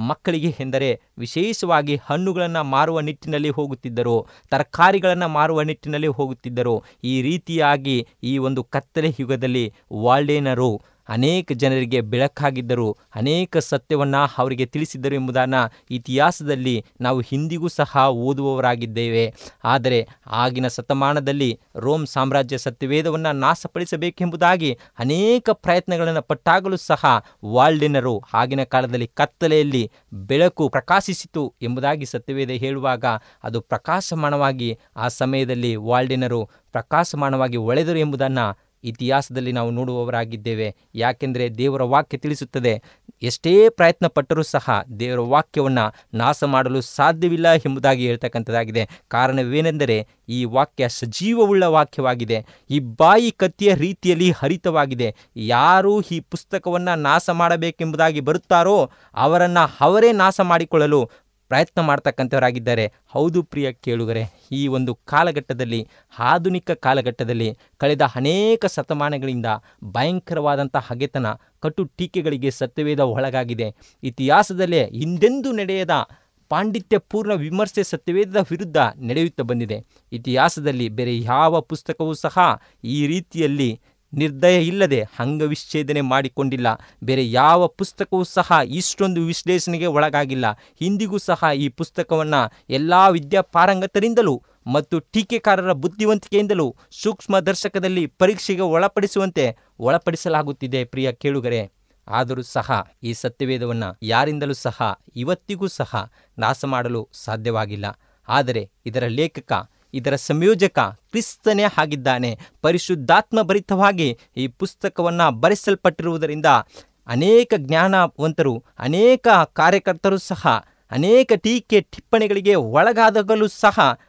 ಮಕ್ಕಳಿಗೆ ಎಂದರೆ ವಿಶೇಷವಾಗಿ ಹಣ್ಣುಗಳನ್ನು ಮಾರುವ ನಿಟ್ಟಿನಲ್ಲಿ ಹೋಗುತ್ತಿದ್ದರು, ತರಕಾರಿಗಳನ್ನು ಮಾರುವ ನಿಟ್ಟಿನಲ್ಲಿ ಹೋಗುತ್ತಿದ್ದರು. ಈ ರೀತಿಯಾಗಿ ಈ ಒಂದು ಕತ್ತಲೆ ಯುಗದಲ್ಲಿ ವಾಲ್ಡೇನರು ಅನೇಕ ಜನರಿಗೆ ಬೆಳಕಾಗಿದ್ದರು, ಅನೇಕ ಸತ್ಯವನ್ನು ಅವರಿಗೆ ತಿಳಿಸಿದ್ದರು ಎಂಬುದನ್ನು ಇತಿಹಾಸದಲ್ಲಿ ನಾವು ಹಿಂದಿಗೂ ಸಹ ಓದುವವರಾಗಿದ್ದೇವೆ. ಆದರೆ ಆಗಿನ ಶತಮಾನದಲ್ಲಿ ರೋಮ್ ಸಾಮ್ರಾಜ್ಯ ಸತ್ಯವೇದವನ್ನು ನಾಶಪಡಿಸಬೇಕೆಂಬುದಾಗಿ ಅನೇಕ ಪ್ರಯತ್ನಗಳನ್ನು ಪಟ್ಟಾಗಲೂ ಸಹ ವಾಲ್ಡಿನರು ಆಗಿನ ಕಾಲದಲ್ಲಿ ಕತ್ತಲೆಯಲ್ಲಿ ಬೆಳಕು ಪ್ರಕಾಶಿಸಿತು ಎಂಬುದಾಗಿ ಸತ್ಯವೇದ ಹೇಳುವಾಗ ಅದು ಪ್ರಕಾಶಮಾನವಾಗಿ ಆ ಸಮಯದಲ್ಲಿ ವಾಲ್ಡಿನರು ಪ್ರಕಾಶಮಾನವಾಗಿ ಒಳೆದರು ಎಂಬುದನ್ನು ಇತಿಹಾಸದಲ್ಲಿ ನಾವು ನೋಡುವವರಾಗಿದ್ದೇವೆ. ಯಾಕೆಂದರೆ ದೇವರ ವಾಕ್ಯ ತಿಳಿಸುತ್ತದೆ. ಎಷ್ಟೇ ಪ್ರಯತ್ನ ಪಟ್ಟರೂ ಸಹ ದೇವರ ವಾಕ್ಯವನ್ನು ನಾಶ ಮಾಡಲು ಸಾಧ್ಯವಿಲ್ಲ ಎಂಬುದಾಗಿ ಹೇಳ್ತಕ್ಕಂಥದ್ದಾಗಿದೆ. ಕಾರಣವೇನೆಂದರೆ ಈ ವಾಕ್ಯ ಸಜೀವವುಳ್ಳ ವಾಕ್ಯವಾಗಿದೆ. ಈ ಬಾಯಿ ಕತ್ತಿಯ ರೀತಿಯಲ್ಲಿ ಹರಿತವಾಗಿದೆ. ಯಾರು ಈ ಪುಸ್ತಕವನ್ನು ನಾಶ ಮಾಡಬೇಕೆಂಬುದಾಗಿ ಬರುತ್ತಾರೋ ಅವರನ್ನು ಅವರೇ ನಾಶ ಮಾಡಿಕೊಳ್ಳಲು ಪ್ರಯತ್ನ ಮಾಡ್ತಕ್ಕಂಥವರಾಗಿದ್ದಾರೆ. ಹೌದು ಪ್ರಿಯ ಕೇಳುಗರೆ, ಈ ಒಂದು ಕಾಲಘಟ್ಟದಲ್ಲಿ, ಆಧುನಿಕ ಕಾಲಘಟ್ಟದಲ್ಲಿ ಕಳೆದ ಅನೇಕ ಶತಮಾನಗಳಿಂದ ಭಯಂಕರವಾದಂಥ ಹಗೆತನ, ಕಟು ಟೀಕೆಗಳಿಗೆ ಸತ್ಯವೇದ ಒಳಗಾಗಿದೆ. ಇತಿಹಾಸದಲ್ಲೇ ಹಿಂದೆಂದೂ ನಡೆಯದ ಪಾಂಡಿತ್ಯಪೂರ್ಣ ವಿಮರ್ಶೆ ಸತ್ಯವೇದದ ವಿರುದ್ಧ ನಡೆಯುತ್ತಾ ಬಂದಿದೆ. ಇತಿಹಾಸದಲ್ಲಿ ಬೇರೆ ಯಾವ ಪುಸ್ತಕವೂ ಸಹ ಈ ರೀತಿಯಲ್ಲಿ ನಿರ್ದಯ ಇಲ್ಲದೆ ಅಂಗವಿಚ್ಛೇದನೆ ಮಾಡಿಕೊಂಡಿಲ್ಲ. ಬೇರೆ ಯಾವ ಪುಸ್ತಕವೂ ಸಹ ಇಷ್ಟೊಂದು ವಿಶ್ಲೇಷಣೆಗೆ ಒಳಗಾಗಿಲ್ಲ. ಇಂದಿಗೂ ಸಹ ಈ ಪುಸ್ತಕವನ್ನು ಎಲ್ಲ ವಿದ್ಯಾಪಾರಂಗತರಿಂದಲೂ ಮತ್ತು ಟೀಕೆಕಾರರ ಬುದ್ಧಿವಂತಿಕೆಯಿಂದಲೂ ಸೂಕ್ಷ್ಮ ದರ್ಶಕದಲ್ಲಿ ಪರೀಕ್ಷೆಗೆ ಒಳಪಡಿಸುವಂತೆ ಒಳಪಡಿಸಲಾಗುತ್ತಿದೆ ಪ್ರಿಯ ಕೇಳುಗರೆ. ಆದರೂ ಸಹ ಈ ಸತ್ಯವೇದವನ್ನು ಯಾರಿಂದಲೂ ಸಹ ಇವತ್ತಿಗೂ ಸಹ ನಾಶ ಮಾಡಲು ಸಾಧ್ಯವಾಗಿಲ್ಲ. ಆದರೆ ಇದರ ಲೇಖಕ ಇದರ ಸಂಯೋಜಕ ಕ್ರಿಸ್ತನೇ ಆಗಿದ್ದಾನೆ. ಪರಿಶುದ್ಧಾತ್ಮ ಭರಿತವಾಗಿ ಈ ಪುಸ್ತಕವನ್ನು ಬರೆಸಲ್ಪಟ್ಟಿರುವುದರಿಂದ ಅನೇಕ ಜ್ಞಾನವಂತರು, ಅನೇಕ ಕಾರ್ಯಕರ್ತರು ಸಹ, ಅನೇಕ ಟೀಕೆ ಟಿಪ್ಪಣಿಗಳಿಗೆ ಒಳಗಾದಾಗಲೂ ಸಹ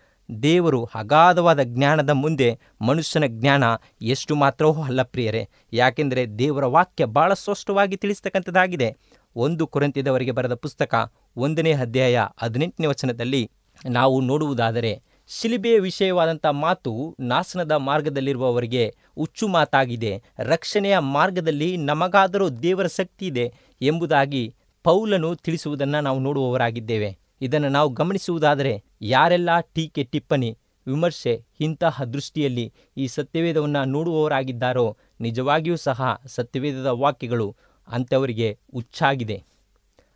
ದೇವರು ಅಗಾಧವಾದ ಜ್ಞಾನದ ಮುಂದೆ ಮನುಷ್ಯನ ಜ್ಞಾನ ಎಷ್ಟು ಮಾತ್ರವೂ ಅಲ್ಲ ಪ್ರಿಯರೇ. ಯಾಕೆಂದರೆ ದೇವರ ವಾಕ್ಯ ಬಹಳ ಸ್ಪಷ್ಟವಾಗಿ ತಿಳಿಸ್ತಕ್ಕಂಥದ್ದಾಗಿದೆ. ಒಂದು ಕುರಂತಿದವರಿಗೆ ಬರೆದ ಪುಸ್ತಕ ಒಂದನೇ ಅಧ್ಯಾಯ ಹದಿನೆಂಟನೇ ವಚನದಲ್ಲಿ ನಾವು ನೋಡುವುದಾದರೆ ಶಿಲಿಬೆಯ ವಿಷಯವಾದಂಥ ಮಾತು ನಾಶನದ ಮಾರ್ಗದಲ್ಲಿರುವವರಿಗೆ ಹುಚ್ಚು ಮಾತಾಗಿದೆ. ರಕ್ಷಣೆಯ ಮಾರ್ಗದಲ್ಲಿ ನಮಗಾದರೂ ದೇವರ ಶಕ್ತಿ ಇದೆ ಎಂಬುದಾಗಿ ಪೌಲನು ತಿಳಿಸುವುದನ್ನು ನಾವು ನೋಡುವವರಾಗಿದ್ದೇವೆ. ಇದನ್ನು ನಾವು ಗಮನಿಸುವುದಾದರೆ ಯಾರೆಲ್ಲ ಟೀಕೆ, ಟಿಪ್ಪಣಿ, ವಿಮರ್ಶೆ ಇಂತಹ ದೃಷ್ಟಿಯಲ್ಲಿ ಈ ಸತ್ಯವೇದವನ್ನು ನೋಡುವವರಾಗಿದ್ದಾರೋ ನಿಜವಾಗಿಯೂ ಸಹ ಸತ್ಯವೇದದ ವಾಕ್ಯಗಳು ಅಂಥವರಿಗೆ ಹುಚ್ಚಾಗಿದೆ.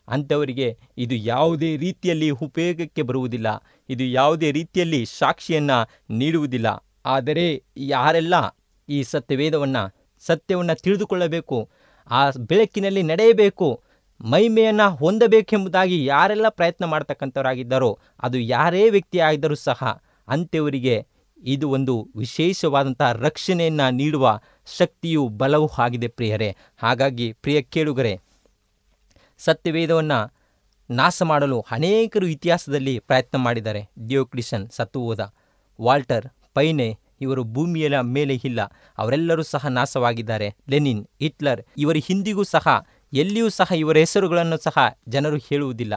ಅಂಥವರಿಗೆ ಇದು ಯಾವುದೇ ರೀತಿಯಲ್ಲಿ ಉಪಯೋಗಕ್ಕೆ ಬರುವುದಿಲ್ಲ. ಇದು ಯಾವುದೇ ರೀತಿಯಲ್ಲಿ ಸಾಕ್ಷಿಯನ್ನು ನೀಡುವುದಿಲ್ಲ. ಆದರೆ ಯಾರೆಲ್ಲ ಈ ಸತ್ಯವೇದವನ್ನು, ಸತ್ಯವನ್ನು ತಿಳಿದುಕೊಳ್ಳಬೇಕು, ಆ ಬೆಳಕಿನಲ್ಲಿ ನಡೆಯಬೇಕು, ಮಹಿಮೆಯನ್ನು ಹೊಂದಬೇಕೆಂಬುದಾಗಿ ಯಾರೆಲ್ಲ ಪ್ರಯತ್ನ ಮಾಡ್ತಕ್ಕಂಥವರಾಗಿದ್ದಾರೋ, ಅದು ಯಾರೇ ವ್ಯಕ್ತಿಯಾಗಿದ್ದರೂ ಸಹ ಅಂಥವರಿಗೆ ಇದು ಒಂದು ವಿಶೇಷವಾದಂಥ ರಕ್ಷಣೆಯನ್ನು ನೀಡುವ ಶಕ್ತಿಯು ಬಲವೂ ಆಗಿದೆ ಪ್ರಿಯರೇ. ಹಾಗಾಗಿ ಪ್ರಿಯ ಕೇಳುಗರೆ ಸತ್ಯವೇದವನ್ನು ನಾಶ ಮಾಡಲು ಅನೇಕರು ಇತಿಹಾಸದಲ್ಲಿ ಪ್ರಯತ್ನ ಮಾಡಿದ್ದಾರೆ. ಡಿಯೋಕ್ಲಿಷನ್ ಸತ್ತು ಹೋದ ವಾಲ್ಟರ್ ಪೈನೆ ಇವರು ಭೂಮಿಯ ಮೇಲೆ ಇಲ್ಲ, ಅವರೆಲ್ಲರೂ ಸಹ ನಾಶವಾಗಿದ್ದಾರೆ. ಲೆನಿನ್, ಹಿಟ್ಲರ್, ಇವರ ಹಿಂದಿಗೂ ಸಹ, ಎಲ್ಲಿಯೂ ಸಹ ಇವರ ಹೆಸರುಗಳನ್ನು ಸಹ ಜನರು ಹೇಳುವುದಿಲ್ಲ.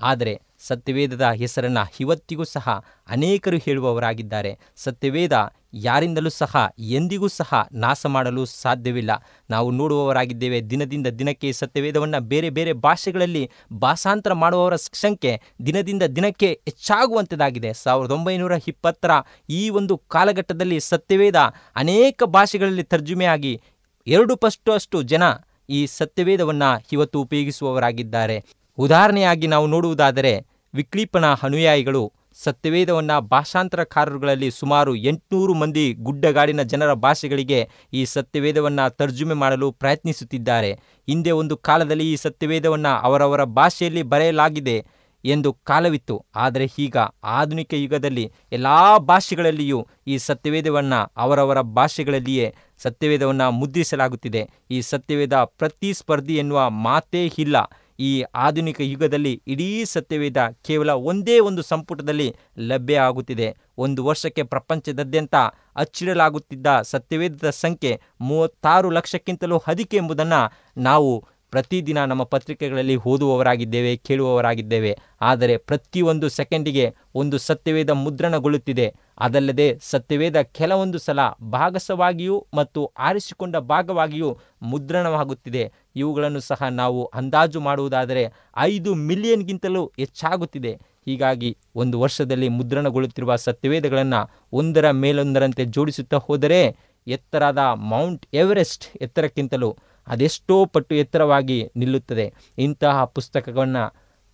ಆದರೆ ಸತ್ಯವೇದದ ಹೆಸರನ್ನು ಇವತ್ತಿಗೂ ಸಹ ಅನೇಕರು ಹೇಳುವವರಾಗಿದ್ದಾರೆ. ಸತ್ಯವೇದ ಯಾರಿಂದಲೂ ಸಹ ಎಂದಿಗೂ ಸಹ ನಾಶ ಮಾಡಲು ಸಾಧ್ಯವಿಲ್ಲ. ನಾವು ನೋಡುವವರಾಗಿದ್ದೇವೆ ದಿನದಿಂದ ದಿನಕ್ಕೆ ಸತ್ಯವೇದವನ್ನು ಬೇರೆ ಬೇರೆ ಭಾಷೆಗಳಲ್ಲಿ ಭಾಷಾಂತರ ಮಾಡುವವರ ಸಂಖ್ಯೆ ದಿನದಿಂದ ದಿನಕ್ಕೆ ಹೆಚ್ಚಾಗುವಂಥದ್ದಾಗಿದೆ ಸಾವಿರದ ಒಂಬೈನೂರ ಇಪ್ಪತ್ತರ ಈ ಒಂದು ಕಾಲಘಟ್ಟದಲ್ಲಿ ಸತ್ಯವೇದ ಅನೇಕ ಭಾಷೆಗಳಲ್ಲಿ ತರ್ಜುಮೆಯಾಗಿ ಎರಡು ಪಷ್ಟು ಅಷ್ಟು ಜನ ಈ ಸತ್ಯವೇದವನ್ನು ಇವತ್ತು ಉಪಯೋಗಿಸುವವರಾಗಿದ್ದಾರೆ. ಉದಾಹರಣೆಯಾಗಿ ನಾವು ನೋಡುವುದಾದರೆ ವಿಕ್ಲೀಪನ ಅನುಯಾಯಿಗಳು ಸತ್ಯವೇದವನ್ನು ಭಾಷಾಂತರಕಾರರುಗಳಲ್ಲಿ ಸುಮಾರು ಎಂಟುನೂರು ಮಂದಿ ಗುಡ್ಡಗಾಡಿನ ಜನರ ಭಾಷೆಗಳಿಗೆ ಈ ಸತ್ಯವೇದವನ್ನು ತರ್ಜುಮೆ ಮಾಡಲು ಪ್ರಯತ್ನಿಸುತ್ತಿದ್ದಾರೆ. ಹಿಂದೆ ಒಂದು ಕಾಲದಲ್ಲಿ ಈ ಸತ್ಯವೇದವನ್ನು ಅವರವರ ಭಾಷೆಯಲ್ಲಿ ಬರೆಯಲಾಗಿದೆ ಎಂದು ಕಾಲವಿತ್ತು. ಆದರೆ ಈಗ ಆಧುನಿಕ ಯುಗದಲ್ಲಿ ಎಲ್ಲ ಭಾಷೆಗಳಲ್ಲಿಯೂ ಈ ಸತ್ಯವೇದವನ್ನು ಅವರವರ ಭಾಷೆಗಳಲ್ಲಿಯೇ ಸತ್ಯವೇದವನ್ನು ಮುದ್ರಿಸಲಾಗುತ್ತಿದೆ. ಈ ಸತ್ಯವೇದ ಪ್ರತಿಸ್ಪರ್ಧಿ ಎನ್ನುವ ಮಾತೇ ಇಲ್ಲ. ಈ ಆಧುನಿಕ ಯುಗದಲ್ಲಿ ಇಡೀ ಸತ್ಯವೇದ ಕೇವಲ ಒಂದೇ ಒಂದು ಸಂಪುಟದಲ್ಲಿ ಲಭ್ಯ ಆಗುತ್ತಿದೆ. ಒಂದು ವರ್ಷಕ್ಕೆ ಪ್ರಪಂಚದಾದ್ಯಂತ ಅಚ್ಚಿಡಲಾಗುತ್ತಿದ್ದ ಸತ್ಯವೇದದ ಸಂಖ್ಯೆ ಮೂವತ್ತಾರು ಲಕ್ಷಕ್ಕಿಂತಲೂ ಅಧಿಕ ಎಂಬುದನ್ನು ನಾವು ಪ್ರತಿದಿನ ನಮ್ಮ ಪತ್ರಿಕೆಗಳಲ್ಲಿ ಓದುವವರಾಗಿದ್ದೇವೆ, ಕೇಳುವವರಾಗಿದ್ದೇವೆ. ಆದರೆ ಪ್ರತಿಯೊಂದು ಸೆಕೆಂಡಿಗೆ ಒಂದು ಸತ್ಯವೇದ ಮುದ್ರಣಗೊಳ್ಳುತ್ತಿದೆ. ಅದಲ್ಲದೆ ಸತ್ಯವೇದ ಕೆಲವೊಂದು ಸಲ ಭಾಗಸವಾಗಿಯೂ ಮತ್ತು ಆರಿಸಿಕೊಂಡ ಭಾಗವಾಗಿಯೂ ಮುದ್ರಣವಾಗುತ್ತಿದೆ. ಇವುಗಳನ್ನು ಸಹ ನಾವು ಅಂದಾಜು ಮಾಡುವುದಾದರೆ ಐದು ಮಿಲಿಯನ್ಗಿಂತಲೂ ಹೆಚ್ಚಾಗುತ್ತಿದೆ. ಹೀಗಾಗಿ ಒಂದು ವರ್ಷದಲ್ಲಿ ಮುದ್ರಣಗೊಳ್ಳುತ್ತಿರುವ ಸತ್ಯವೇದಗಳನ್ನು ಒಂದರ ಮೇಲೊಂದರಂತೆ ಜೋಡಿಸುತ್ತಾ ಹೋದರೆ ಎತ್ತರದ ಮೌಂಟ್ ಎವರೆಸ್ಟ್ ಎತ್ತರಕ್ಕಿಂತಲೂ ಅದೆಷ್ಟೋ ಪಟ್ಟು ಎತ್ತರವಾಗಿ ನಿಲ್ಲುತ್ತದೆ. ಇಂತಹ ಪುಸ್ತಕವನ್ನು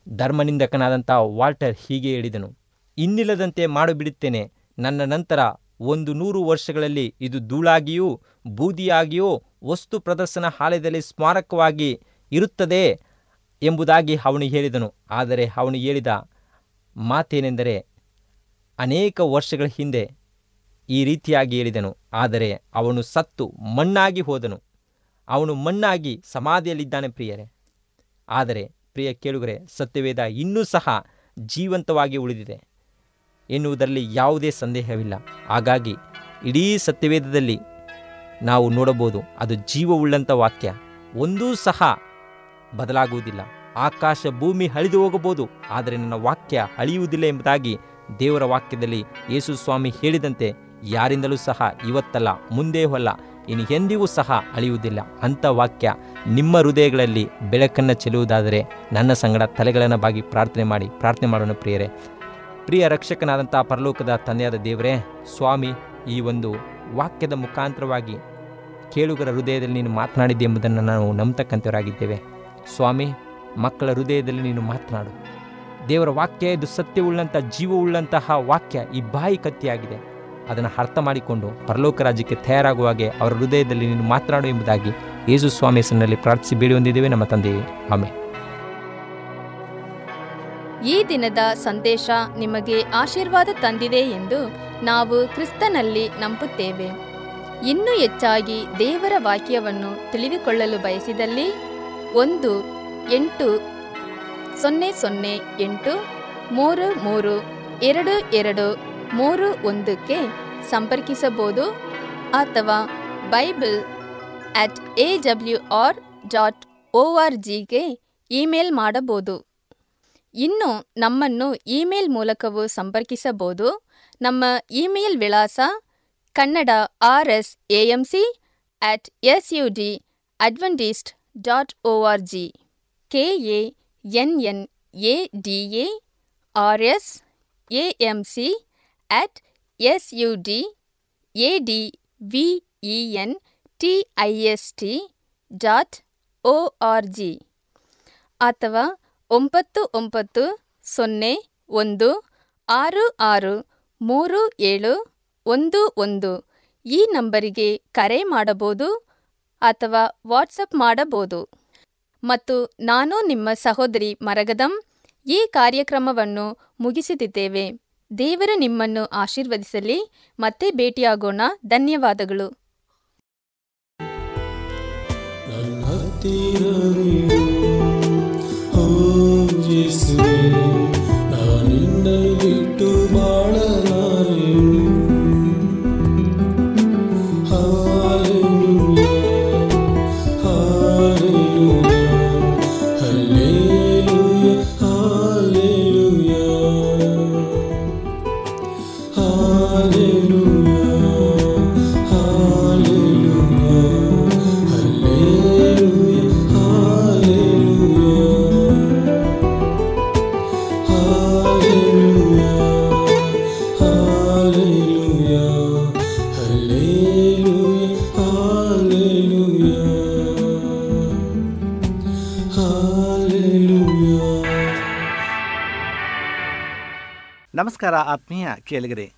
ಧರ್ಮನಿಂದಕನಾದಂಥ ವಾಲ್ಟರ್ ಹೀಗೆ ಹೇಳಿದನು, ಇನ್ನಿಲ್ಲದಂತೆ ಮಾಡಿಬಿಡುತ್ತೇನೆ. ನನ್ನ ನಂತರ ಒಂದು ನೂರು ವರ್ಷಗಳಲ್ಲಿ ಇದು ಧೂಳಾಗಿಯೂ ಬೂದಿಯಾಗಿಯೂ ವಸ್ತು ಪ್ರದರ್ಶನ ಆಲಯದಲ್ಲಿ ಸ್ಮಾರಕವಾಗಿ ಇರುತ್ತದೆ ಎಂಬುದಾಗಿ ಅವನು ಹೇಳಿದನು. ಆದರೆ ಅವನು ಹೇಳಿದ ಮಾತೇನೆಂದರೆ, ಅನೇಕ ವರ್ಷಗಳ ಹಿಂದೆ ಈ ರೀತಿಯಾಗಿ ಹೇಳಿದನು. ಆದರೆ ಅವನು ಸತ್ತು ಮಣ್ಣಾಗಿ ಹೋದನು. ಅವನು ಮಣ್ಣಾಗಿ ಸಮಾಧಿಯಲ್ಲಿದ್ದಾನೆ ಪ್ರಿಯರೇ. ಆದರೆ ಪ್ರಿಯ ಕೇಳುಗರೆ, ಸತ್ಯವೇದ ಇನ್ನೂ ಸಹ ಜೀವಂತವಾಗಿ ಉಳಿದಿದೆ. ಎನ್ನುವುದರಲ್ಲಿ ಯಾವುದೇ ಸಂದೇಹವಿಲ್ಲ. ಹಾಗಾಗಿ ಇಡೀ ಸತ್ಯವೇದದಲ್ಲಿ ನಾವು ನೋಡಬಹುದು, ಅದು ಜೀವವುಳ್ಳಂಥ ವಾಕ್ಯ. ಒಂದೂ ಸಹ ಬದಲಾಗುವುದಿಲ್ಲ. ಆಕಾಶ ಭೂಮಿ ಅಳಿದು ಹೋಗಬಹುದು, ಆದರೆ ನನ್ನ ವಾಕ್ಯ ಅಳಿಯುವುದಿಲ್ಲ ಎಂಬುದಾಗಿ ದೇವರ ವಾಕ್ಯದಲ್ಲಿ ಯೇಸು ಸ್ವಾಮಿ ಹೇಳಿದಂತೆ ಯಾರಿಂದಲೂ ಸಹ ಇವತ್ತಲ್ಲ ಮುಂದೆ ಅಲ್ಲ, ಇನ್ನು ಎಂದಿಗೂ ಸಹ ಅಳಿಯುವುದಿಲ್ಲ. ಅಂಥ ವಾಕ್ಯ ನಿಮ್ಮ ಹೃದಯಗಳಲ್ಲಿ ಬೆಳಕನ್ನು ಚೆಲ್ಲುವುದಾದರೆ ನನ್ನ ಸಂಗಡ ತಲೆಗಳನ್ನು ಬಾಗಿ ಪ್ರಾರ್ಥನೆ ಮಾಡಿ, ಪ್ರಾರ್ಥನೆ ಮಾಡೋಣ ಪ್ರಿಯರೇ. ಪ್ರಿಯ ರಕ್ಷಕನಾದಂಥ ಪರಲೋಕದ ತಂದೆಯಾದ ದೇವರೇ, ಸ್ವಾಮಿ, ಈ ಒಂದು ವಾಕ್ಯದ ಮುಖಾಂತರವಾಗಿ ಕೇಳುಗರ ಹೃದಯದಲ್ಲಿ ನೀನು ಮಾತನಾಡಿದ್ದೆ ಎಂಬುದನ್ನು ನಾವು ನಂಬತಕ್ಕಂಥವರಾಗಿದ್ದೇವೆ. ಸ್ವಾಮಿ, ಮಕ್ಕಳ ಹೃದಯದಲ್ಲಿ ನೀನು ಮಾತನಾಡು. ದೇವರ ವಾಕ್ಯ ಇದು ಸತ್ಯವುಳ್ಳಂಥ ಜೀವವುಳ್ಳಂತಹ ವಾಕ್ಯ ಈ ಬಾಯಿ ಕತ್ತಿಯಾಗಿದೆ. ಅದನ್ನು ಅರ್ಥ ಮಾಡಿಕೊಂಡು ಪರಲೋಕ ರಾಜ್ಯಕ್ಕೆ ತಯಾರಾಗುವ ಹಾಗೆ ಅವರ ಹೃದಯದಲ್ಲಿ ನೀನು ಮಾತನಾಡು ಎಂಬುದಾಗಿ ಯೇಸು ಸ್ವಾಮಿ ಹೆಸರಿನಲ್ಲಿ ಪ್ರಾರ್ಥಿಸಿ ಬೇಡಿ ಹೊಂದಿದ್ದೇವೆ ನಮ್ಮ ತಂದೆಯೇ ಆಮೆ ಈ ದಿನದ ಸಂದೇಶ ನಿಮಗೆ ಆಶೀರ್ವಾದ ತಂದಿದೆ ಎಂದು ನಾವು ಕ್ರಿಸ್ತನಲ್ಲಿ ನಂಬುತ್ತೇವೆ. ಇನ್ನೂ ಹೆಚ್ಚಾಗಿ ದೇವರ ವಾಕ್ಯವನ್ನು ತಿಳಿದುಕೊಳ್ಳಲು ಬಯಸಿದಲ್ಲಿ ಒಂದು ಎಂಟು ಸೊನ್ನೆ ಸೊನ್ನೆ ಎಂಟು ಮೂರು ಮೂರು ಎರಡು ಎರಡು ಮೂರು ಒಂದಕ್ಕೆ ಸಂಪರ್ಕಿಸಬಹುದು ಅಥವಾ bible at A W R dot O R ಜಿಗೆ ಇಮೇಲ್ ಮಾಡಬಹುದು. ಇನ್ನು ನಮ್ಮನ್ನು ಇಮೇಲ್ ಮೂಲಕವೂ ಸಂಪರ್ಕಿಸಬಹುದು. ನಮ್ಮ ಇಮೇಲ್ ವಿಳಾಸ Kannada R S A M C at S U D Adventist dot O R G. K A N N A D A R S A M C at S U D A D V E N T I S T dot O R G ಅಥವಾ ಒಂಬತ್ತು ಒಂಬತ್ತು ಸೊನ್ನೆ ಒಂದು ಆರು ಆರು ಮೂರು ಏಳು ಒಂದು ಒಂದು ಈ ನಂಬರಿಗೆ ಕರೆ ಮಾಡಬಹುದು ಅಥವಾ ವಾಟ್ಸಪ್ ಮಾಡಬಹುದು. ಮತ್ತು ನಾನು ನಿಮ್ಮ ಸಹೋದರಿ ಮರಗದಂ ಈ ಕಾರ್ಯಕ್ರಮವನ್ನು ಮುಗಿಸುತ್ತಿದ್ದೇವೆ ದೇವರು ನಿಮ್ಮನ್ನು ಆಶೀರ್ವದಿಸಲಿ. ಮತ್ತೆ ಭೇಟಿಯಾಗೋಣ. ಧನ್ಯವಾದಗಳು. ನಮಸ್ಕಾರ ಆತ್ಮೀಯ ಕೇಳಿಗರೆ.